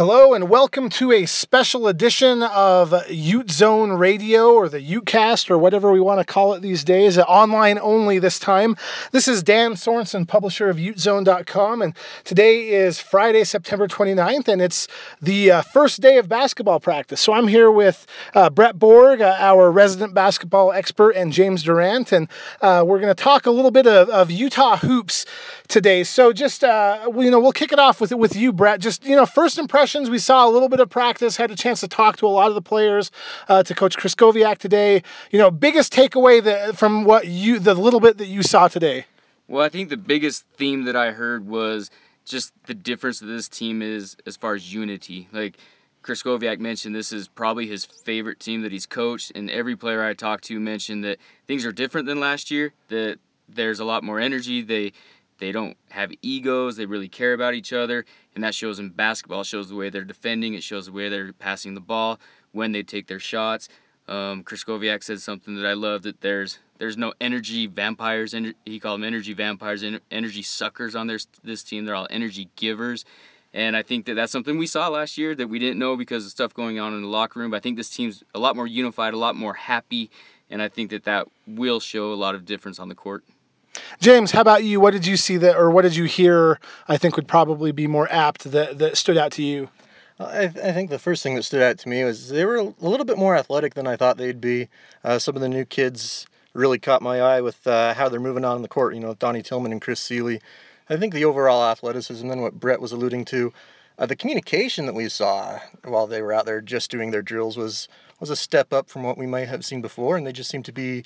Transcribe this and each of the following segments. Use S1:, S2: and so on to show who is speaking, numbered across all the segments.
S1: Hello and welcome to a special edition of Ute Zone Radio or the Utecast or whatever we want to call it these days, online only this time. This is Dan Sorensen, publisher of UteZone.com, and today is Friday, September 29th, and it's the uh, first day of basketball practice. So I'm here with uh, Brett Borg, uh, our resident basketball expert, and James Durant, and uh, we're going to talk a little bit of, of, Utah hoops today. So just, uh, you know, we'll kick it off with, with you, Brett. Just, you know, first impression impressions. We saw a little bit of practice, had a chance to talk to a lot of the players, uh, to Coach Krystkowiak today. You know, biggest takeaway that, from what you, the little bit that you saw today?
S2: Well, I think the biggest theme that I heard was just the difference that this team is as far as unity. Like, Krystkowiak mentioned this is probably his favorite team that he's coached, and every player I talked to mentioned that things are different than last year. That there's a lot more energy. They they don't have egos. They really care about each other, and that shows in basketball. It shows the way they're defending. It shows the way they're passing the ball when they take their shots. Um, Krystkowiak said something that I love that there's there's no energy vampires. he called them energy vampires, energy suckers on their, this team. They're all energy givers. And I think that that's something we saw last year that we didn't know because of stuff going on in the locker room. But I think this team's a lot more unified, a lot more happy, and I think that that will show a lot of difference on the court.
S1: James, how about you? What did you see that, or what did you hear? I think would probably be more apt that that stood out to you.
S3: I, I think the first thing that stood out to me was they were a little bit more athletic than I thought they'd be. Uh, some of the new kids really caught my eye with uh, how they're moving on the court. You know, Donnie Tillman and Chris Seeley. I think the overall athleticism and what Brett was alluding to, uh, the communication that we saw while they were out there just doing their drills was was a step up from what we might have seen before, and they just seemed to be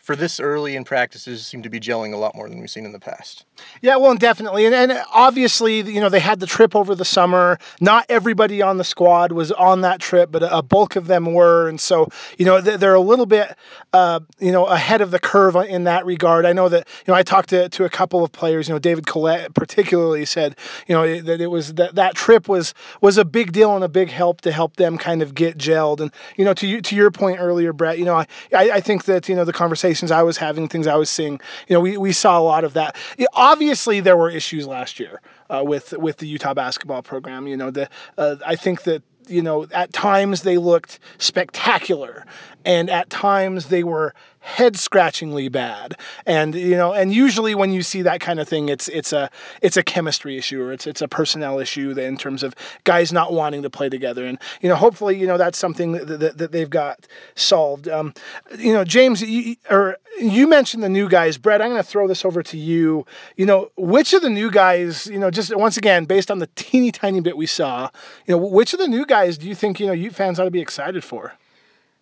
S3: for this early in practices seem to be gelling a lot more than we've seen in the past.
S1: Yeah, well, definitely. And, and obviously, you know, they had the trip over the summer. Not everybody on the squad was on that trip, but a bulk of them were. And so, you know, they're a little bit, uh, you know, ahead of the curve in that regard. I know that, you know, I talked to, to a couple of players, you know, David Collette particularly said, you know, that it was that that trip was was a big deal and a big help to help them kind of get gelled. And, you know, to you, to your point earlier, Brett, you know, I, I think that, you know, the conversation conversations I was having, things I was seeing, you know, we, we saw a lot of that. obviously, there were issues last year uh, with with the Utah basketball program. You know, the uh, I think that you know at times they looked spectacular, and at times they were head scratchingly bad. And you know, and usually when you see that kind of thing, it's it's a it's a chemistry issue or it's it's a personnel issue in terms of guys not wanting to play together. And you know, hopefully, you know that's something that, that, that they've got solved. Um, you know, James, you, or you mentioned the new guys. Brett, I'm going to throw this over to you. You know, which of the new guys, you know, just once again based on the teeny tiny bit we saw, you know, which of the new guys do you think you know you fans ought to be excited for?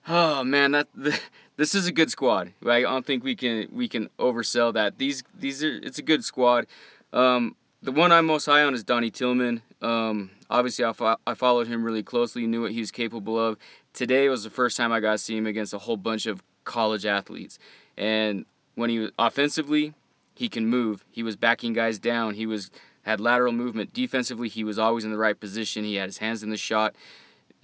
S2: Oh man, that. The this is a good squad. I don't think we can we can oversell that. These these are it's a good squad. Um, the one I'm most high on is Donnie Tillman. Um, obviously, I, fo- I followed him really closely, knew what he was capable of. Today was the first time I got to see him against a whole bunch of college athletes. And when he was offensively, he can move. He was backing guys down. He was had lateral movement. Defensively, he was always in the right position. He had his hands in the shot.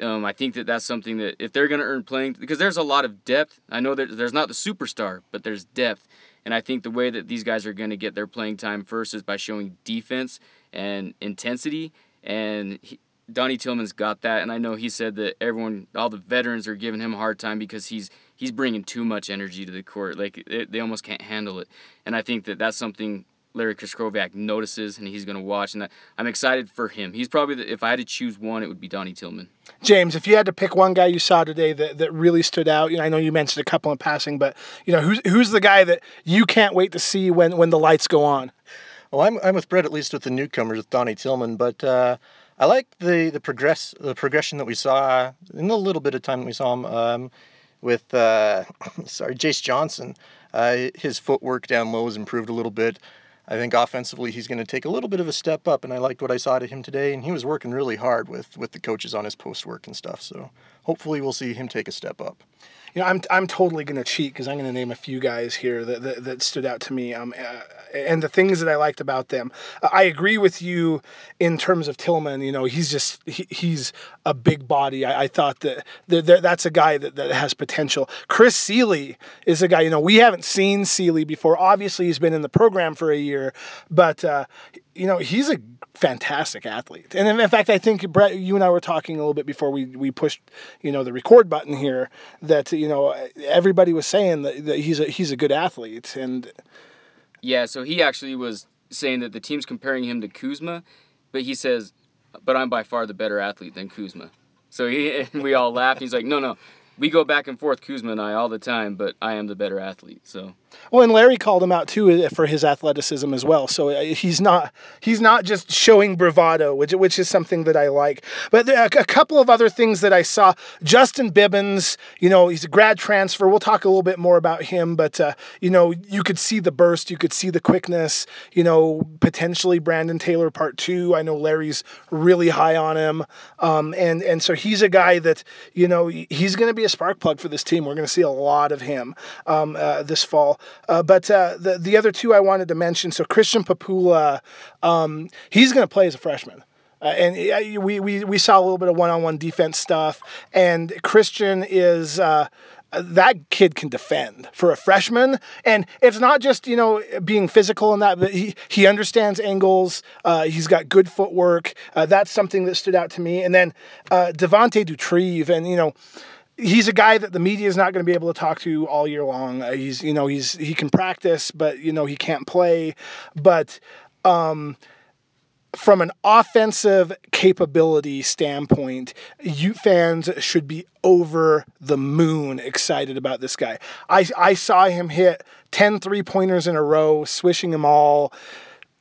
S2: Um, I think that that's something that if they're going to earn playing, because there's a lot of depth. I know that there's not the superstar, but there's depth. And I think the way that these guys are going to get their playing time first is by showing defense and intensity. And he, Donnie Tillman's got that. And I know he said that everyone, all the veterans are giving him a hard time because he's he's bringing too much energy to the court. Like it, they almost can't handle it. And I think that that's something Larry Krystkowiak notices and he's going to watch. And I'm excited for him. He's probably, the, if I had to choose one, it would be Donnie Tillman.
S1: James, if you had to pick one guy you saw today that, that really stood out, you know, I know you mentioned a couple in passing, but you know, who's who's the guy that you can't wait to see when when the lights go on?
S3: Well, I'm I'm with Brett at least with the newcomers with Donnie Tillman, but uh, I like the the progress the progression that we saw in the little bit of time that we saw him um, with uh, sorry Jayce Johnson. Uh, his footwork down low has improved a little bit. I think offensively he's going to take a little bit of a step up, and I liked what I saw to him today. And he was working really hard with with the coaches on his post work and stuff. So hopefully we'll see him take a step up
S1: you know, I'm, I'm totally going to cheat because I'm going to name a few guys here that, that, that stood out to me um, uh, and the things that I liked about them. Uh, I agree with you in terms of Tillman. You know, he's just, he, he's a big body. I, I thought that, that, that, that's a guy that, that has potential. Chris Seeley is a guy, you know, we haven't seen Seeley before. Obviously, he's been in the program for a year, but uh, you know, he's a fantastic athlete. And in fact, I think Brett, you and I were talking a little bit before we, we pushed, you know, the record button here that, you know, everybody was saying that, that he's a, he's a good athlete. And
S2: yeah, so he actually was saying that the team's comparing him to Kuzma, but he says, but I'm by far the better athlete than Kuzma. So he, we all laughed. He's like, no, no, we go back and forth, Kuzma and I, all the time, but I am the better athlete. So.
S1: Well, and Larry called him out too for his athleticism as well. So uh, he's not he's not just showing bravado, which which is something that I like. But a, a couple of other things that I saw: Justin Bibbins, you know, he's a grad transfer. We'll talk a little bit more about him, but uh, you know, you could see the burst, you could see the quickness. You know, potentially Brandon Taylor part two. I know Larry's really high on him, um, and and so he's a guy that you know he's going to be a spark plug for this team. We're going to see a lot of him um, uh, this fall. Uh, but uh, the the other two I wanted to mention. So Christian Papula, um, he's going to play as a freshman. Uh, and uh, we, we, we saw a little bit of one-on-one defense stuff, and Christian is uh, that kid can defend for a freshman and it's not just you know being physical and that but he, he understands angles uh, he's got good footwork uh, that's something that stood out to me and then uh, devonte dutrieve and you know he's a guy that the media is not going to be able to talk to all year long. Uh, he's you know he's he can practice, but you know he can't play. But um, from an offensive capability standpoint, Ute fans should be over the moon excited about this guy. I, I saw him hit 10 three pointers in a row, swishing them all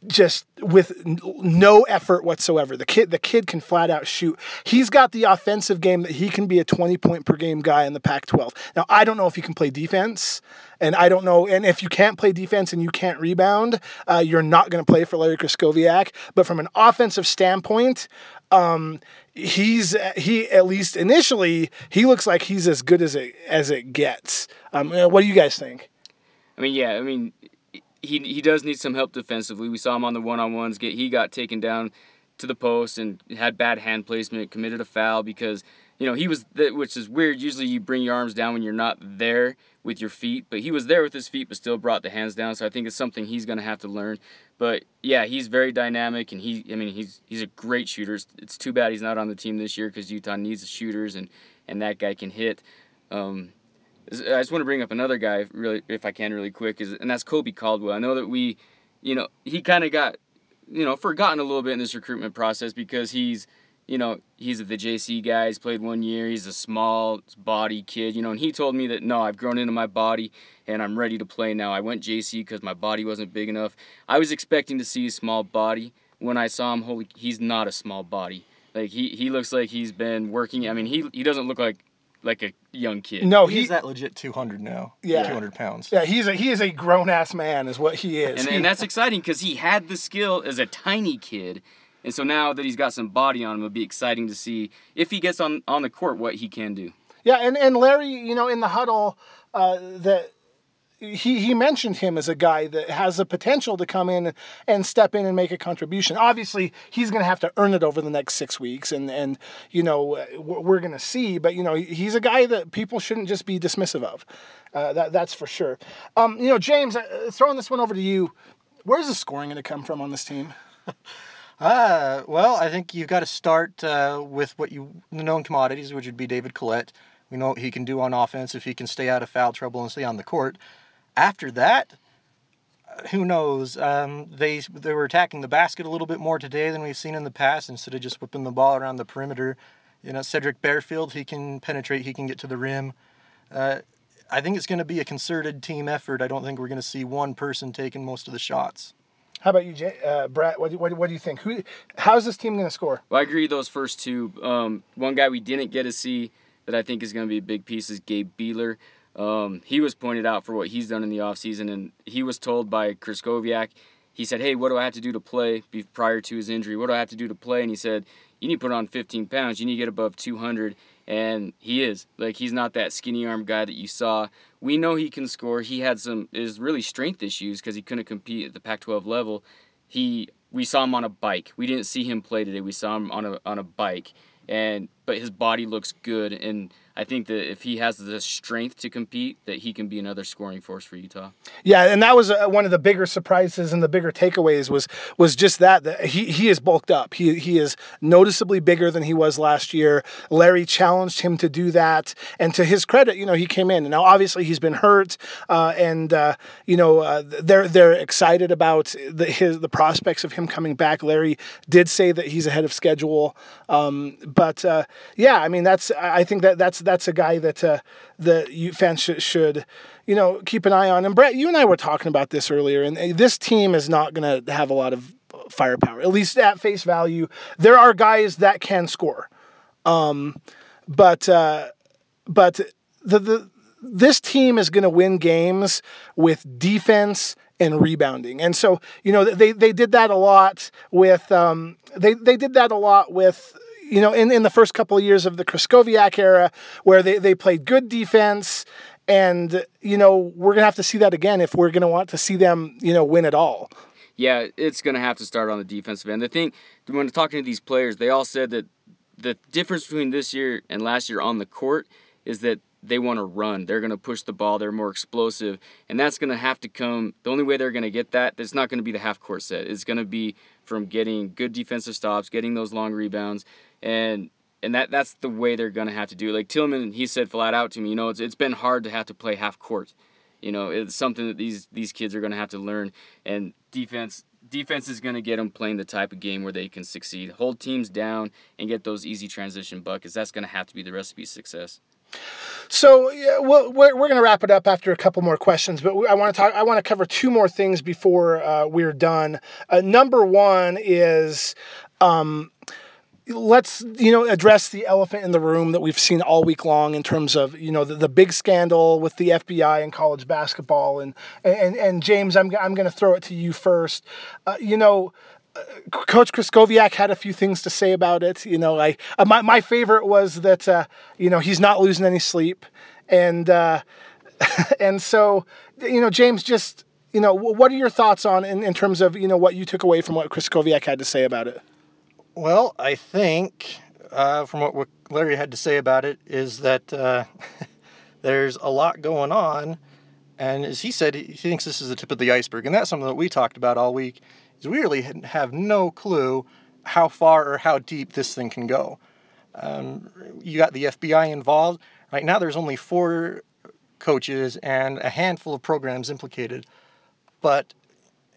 S1: just with no effort whatsoever. The kid the kid can flat out shoot. He's got the offensive game that he can be a 20 point per game guy in the Pac-12. Now, I don't know if you can play defense, and I don't know and if you can't play defense and you can't rebound, uh, you're not going to play for Larry Krystkowiak, but from an offensive standpoint, um, he's he at least initially he looks like he's as good as it as it gets. Um, what do you guys think?
S2: I mean, yeah, I mean, he he does need some help defensively. We saw him on the one on ones. Get he got taken down to the post and had bad hand placement, committed a foul because you know he was which is weird. Usually you bring your arms down when you're not there with your feet, but he was there with his feet, but still brought the hands down. So I think it's something he's gonna have to learn. But yeah, he's very dynamic and he I mean he's he's a great shooter. It's too bad he's not on the team this year because Utah needs the shooters and and that guy can hit. Um, I just want to bring up another guy, really, if I can, really quick, is and that's Kolbe Caldwell. I know that we, you know, he kind of got, you know, forgotten a little bit in this recruitment process because he's, you know, he's the JC guy. He's played one year. He's a small body kid, you know, and he told me that no, I've grown into my body and I'm ready to play now. I went JC because my body wasn't big enough. I was expecting to see a small body. When I saw him, holy, he's not a small body. Like he, he looks like he's been working. I mean, he he doesn't look like like a young kid.
S1: No,
S3: he's
S1: he,
S3: that legit 200 now.
S1: Yeah.
S3: 200 pounds.
S1: Yeah, he's a he is a grown ass man, is what he is.
S2: And,
S1: he,
S2: and that's exciting because he had the skill as a tiny kid, and so now that he's got some body on him, it'll be exciting to see if he gets on on the court what he can do.
S1: Yeah, and and Larry, you know, in the huddle, uh, that he, he mentioned him as a guy that has the potential to come in and step in and make a contribution. Obviously, he's going to have to earn it over the next six weeks, and and you know we're going to see. But you know he's a guy that people shouldn't just be dismissive of. Uh, that that's for sure. Um, you know, James, uh, throwing this one over to you. Where's the scoring going to come from on this team?
S3: Uh, well, I think you've got to start uh, with what you the known commodities, which would be David Collette. We know what he can do on offense if he can stay out of foul trouble and stay on the court. After that, who knows? Um, they they were attacking the basket a little bit more today than we've seen in the past instead of just whipping the ball around the perimeter. You know, Sedrick Barefield, he can penetrate, he can get to the rim. Uh, I think it's going to be a concerted team effort. I don't think we're going to see one person taking most of the shots.
S1: How about you, Jay, uh, Brett? What do, what, what do you think? Who, how's this team going to score?
S2: Well, I agree. Those first two. Um, one guy we didn't get to see that I think is going to be a big piece is Gabe Bealer. Um, he was pointed out for what he's done in the offseason, and he was told by Krystkowiak, he said, Hey, what do I have to do to play prior to his injury? What do I have to do to play? And he said, You need to put on 15 pounds. You need to get above 200. And he is. Like, he's not that skinny arm guy that you saw. We know he can score. He had some, is really strength issues because he couldn't compete at the Pac 12 level. He, we saw him on a bike. We didn't see him play today. We saw him on a, on a bike. And, but his body looks good. And, I think that if he has the strength to compete, that he can be another scoring force for Utah.
S1: Yeah, and that was uh, one of the bigger surprises and the bigger takeaways was was just that that he he is bulked up. He he is noticeably bigger than he was last year. Larry challenged him to do that, and to his credit, you know, he came in. Now, obviously, he's been hurt, uh, and uh, you know uh, they're they're excited about the his the prospects of him coming back. Larry did say that he's ahead of schedule, um, but uh, yeah, I mean that's I think that that's that's a guy that uh, the fans should, should you know keep an eye on. And Brett, you and I were talking about this earlier, and uh, this team is not going to have a lot of firepower, at least at face value. There are guys that can score, um, but uh, but the the this team is going to win games with defense and rebounding. And so, you know, they, they did that a lot with, um, they, they did that a lot with, you know, in, in the first couple of years of the Krystkowiak era, where they, they played good defense. And, you know, we're going to have to see that again if we're going to want to see them, you know, win at all.
S2: Yeah, it's going to have to start on the defensive end. The thing, when talking to these players, they all said that the difference between this year and last year on the court is that they want to run. They're going to push the ball. They're more explosive, and that's going to have to come. The only way they're going to get that, it's not going to be the half court set. It's going to be from getting good defensive stops, getting those long rebounds, and and that that's the way they're to have to do. It. Like Tillman, he said flat out to me, you know, it's it's been hard to have to play half court. You know, it's something that these these kids are to have to learn, and defense defense is to get them playing the type of game where they can succeed. Hold teams down and get those easy transition buckets. That's to have to be the recipe for success.
S1: So yeah, we're, we're going to wrap it up after a couple more questions, but I want to talk. I want to cover two more things before uh, we're done. Uh, number one is. Um, let's you know address the elephant in the room that we've seen all week long in terms of you know the, the big scandal with the FBI and college basketball and and and James I'm I'm going to throw it to you first uh, you know Coach Krystkowiak had a few things to say about it. You know, I uh, my my favorite was that uh, you know he's not losing any sleep, and uh, and so you know James just you know what are your thoughts on in, in terms of you know what you took away from what Krystkowiak had to say about it?
S3: Well, I think uh, from what, Larry had to say about it is that uh, there's a lot going on, and as he said, he thinks this is the tip of the iceberg, and that's something that we talked about all week is we really have no clue how far or how deep this thing can go. Um, you got the FBI involved. Right now, there's only four coaches and a handful of programs implicated. But,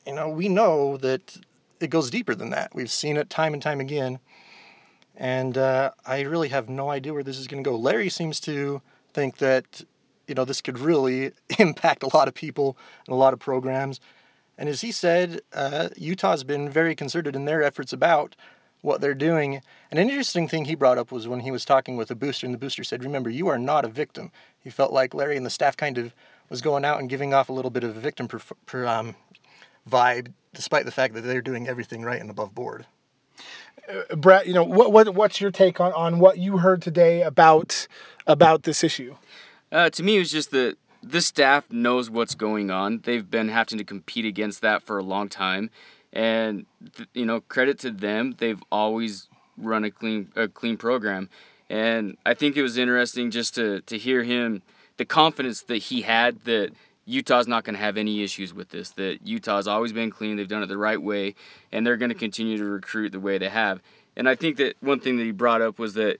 S3: you know, we know that it goes deeper than that. We've seen it time and time again. And uh, I really have no idea where this is going to go. Larry seems to think that, you know, this could really impact a lot of people and a lot of programs. And as he said, uh, Utah's been very concerted in their efforts about what they're doing. And an interesting thing he brought up was when he was talking with a booster, and the booster said, Remember, you are not a victim. He felt like Larry and the staff kind of was going out and giving off a little bit of a victim per, per, um, vibe, despite the fact that they're doing everything right and above board.
S1: Uh, Brett, you know what, what what's your take on, on what you heard today about about this issue?
S2: Uh, to me, it was just that this staff knows what's going on. They've been having to compete against that for a long time, and th- you know, credit to them. They've always run a clean a clean program, and I think it was interesting just to to hear him the confidence that he had that Utah's not going to have any issues with this. That Utah's always been clean. They've done it the right way, and they're going to continue to recruit the way they have. And I think that one thing that he brought up was that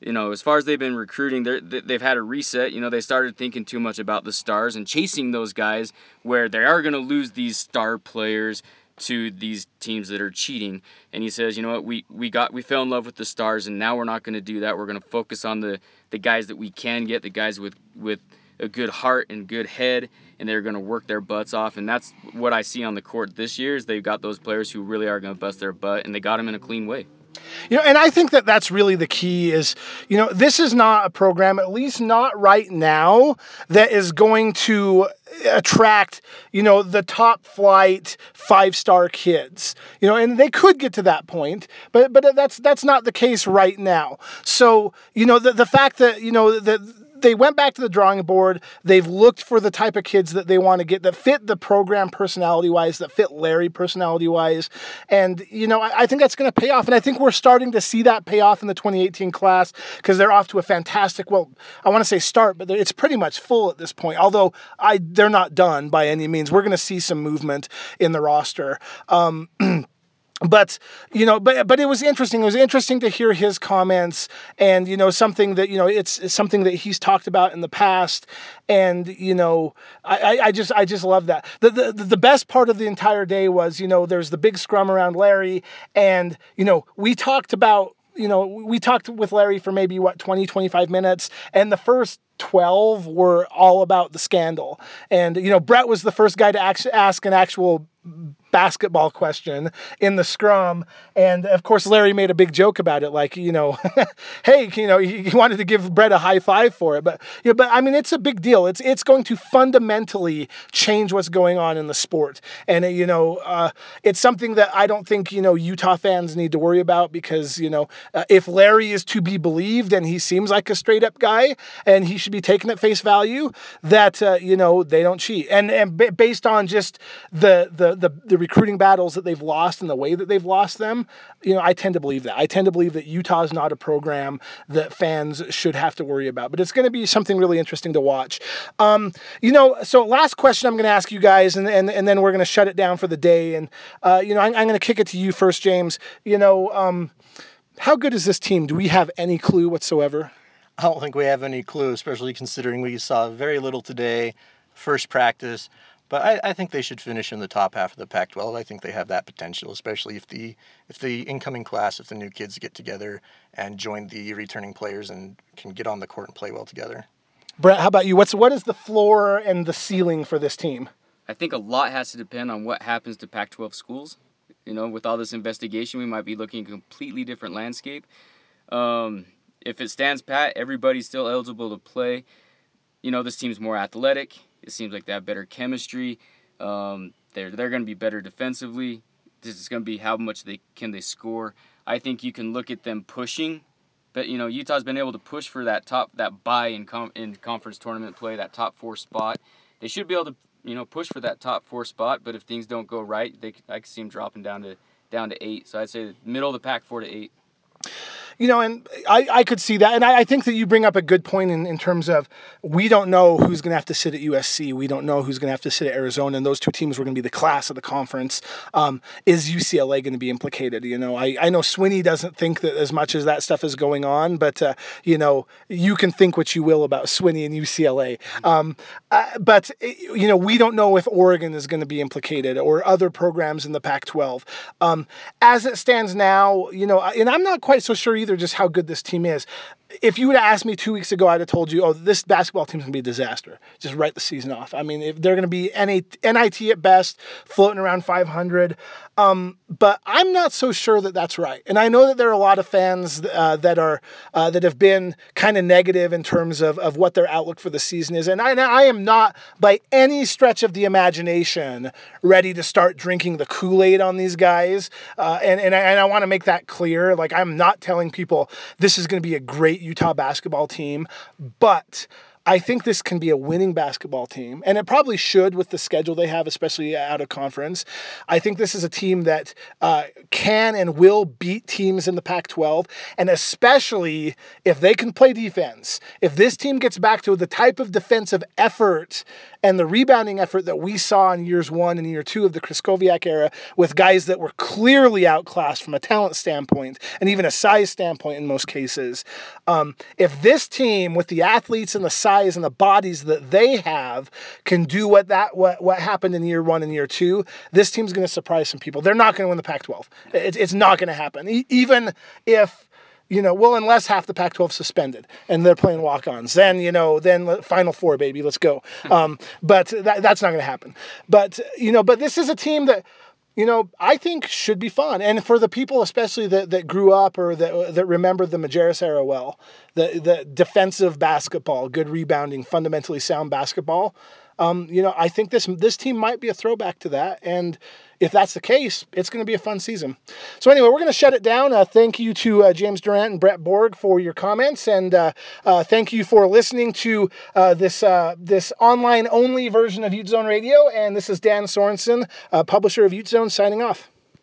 S2: you know, as far as they've been recruiting, they've had a reset. You know, they started thinking too much about the stars and chasing those guys where they are going to lose these star players to these teams that are cheating. And he says, you know what, we, we got we fell in love with the stars, and now we're not going to do that. We're going to focus on the the guys that we can get, the guys with with a good heart and good head, and they're going to work their butts off. And that's what I see on the court this year is they've got those players who really are going to bust their butt, and they got them in a clean way.
S1: You know, and I think that that's really the key is, you know, this is not a program, at least not right now, that is going to attract, you know, the top flight five star kids. You know, and they could get to that point, but but that's that's not the case right now. So, you know, the the fact that, you know, that they went back to the drawing board. They've looked for the type of kids that they want to get that fit the program personality wise, that fit Larry personality wise, and you know I, I think that's going to pay off. And I think we're starting to see that pay off in the 2018 class because they're off to a fantastic. Well, I want to say start, but it's pretty much full at this point. Although I they're not done by any means. We're going to see some movement in the roster. Um, but you know but but it was interesting. It was interesting to hear his comments and you know something that you know it's, it's something that he's talked about in the past. And you know I, I just i just love that. The, the the best part of the entire day was you know there's the big scrum around larry. And you know we talked about you know we talked with larry for maybe what 20 25 minutes. And the first 12 were all about the scandal. And you know brett was the first guy to ask, ask an actual basketball question in the scrum. And of course, Larry made a big joke about it, like, you know, hey, you know, he, wanted to give Brett a high five for it. But, you know, but I mean, it's a big deal. It's, it's going to fundamentally change what's going on in the sport. And, uh, you know, uh, it's something that I don't think, you know, Utah fans need to worry about because, you know, uh, if Larry is to be believed and he seems like a straight up guy and he should be taken at face value, that, uh, you know, they don't cheat. And, and b- based on just the, the, the, the recruiting battles that they've lost and the way that they've lost them, you know, I tend to believe that. I tend to believe that Utah is not a program that fans should have to worry about. But it's going to be something really interesting to watch. Um, you know, so last question I'm going to ask you guys, and, and, and then we're going to shut it down for the day. And, uh, you know, I'm, I'm going to kick it to you first, James. You know, um, how good is this team? Do we have any clue whatsoever?
S3: I don't think we have any clue, especially considering we saw very little today, first practice. But I, I, think they should finish in the top half of the Pac-12. I think they have that potential, especially if the if the incoming class, if the new kids get together and join the returning players and can get on the court and play well together.
S1: Brett, how about you? What's what is the floor and the ceiling for this team?
S2: I think a lot has to depend on what happens to Pac-12 schools. You know, with all this investigation, we might be looking at a completely different landscape. Um, if it stands pat, everybody's still eligible to play. You know, this team's more athletic it seems like they have better chemistry. Um, they're they're going to be better defensively. This is going to be how much they can they score. I think you can look at them pushing, but you know Utah's been able to push for that top that buy in com- in conference tournament play, that top four spot. They should be able to you know push for that top four spot. But if things don't go right, they I can see them dropping down to down to eight. So I'd say middle of the pack, four to eight
S1: you know, and I, I could see that. And I, I think that you bring up a good point in, in terms of we don't know who's going to have to sit at USC. We don't know who's going to have to sit at Arizona. And those two teams were going to be the class of the conference. Um, is UCLA going to be implicated? You know, I, I know Swinney doesn't think that as much as that stuff is going on, but, uh, you know, you can think what you will about Swinney and UCLA. Um, uh, but, you know, we don't know if Oregon is going to be implicated or other programs in the Pac 12. Um, as it stands now, you know, and I'm not quite so sure either just how good this team is if you would have asked me two weeks ago, I'd have told you, oh, this basketball team's gonna be a disaster. Just write the season off. I mean, if they're gonna be NIT at best, floating around 500. Um, but I'm not so sure that that's right. And I know that there are a lot of fans uh, that are uh, that have been kind of negative in terms of, of what their outlook for the season is. And I, I am not by any stretch of the imagination ready to start drinking the Kool Aid on these guys. Uh, and and I, and I want to make that clear. Like I'm not telling people this is to be a great Utah basketball team, but I think this can be a winning basketball team, and it probably should with the schedule they have, especially out of conference. I think this is a team that uh, can and will beat teams in the Pac 12, and especially if they can play defense. If this team gets back to the type of defensive effort and the rebounding effort that we saw in years one and year two of the Krystkowiak era with guys that were clearly outclassed from a talent standpoint and even a size standpoint in most cases, um, if this team with the athletes and the size size and the bodies that they have can do what that what what happened in year one and year two, this team's going to surprise some people. They're not going to win the Pac-12. It's, it's not going to happen. E- even if you know, well, unless half the Pac-12 suspended and they're playing walk-ons, then you know, then Final Four, baby, let's go. Um, but that, that's not going to happen. But you know, but this is a team that you know, I think should be fun. And for the people, especially that, that grew up or that, that remember the Majerus era well, the, the defensive basketball, good rebounding, fundamentally sound basketball, um, you know, I think this this team might be a throwback to that. And if that's the case, it's going to be a fun season. So anyway, we're going to shut it down. Uh, thank you to uh, James Durant and Brett Borg for your comments, and uh, uh thank you for listening to uh, this uh, this online only version of Ute Zone Radio. And this is Dan Sorensen, publisher of Ute Zone, signing off.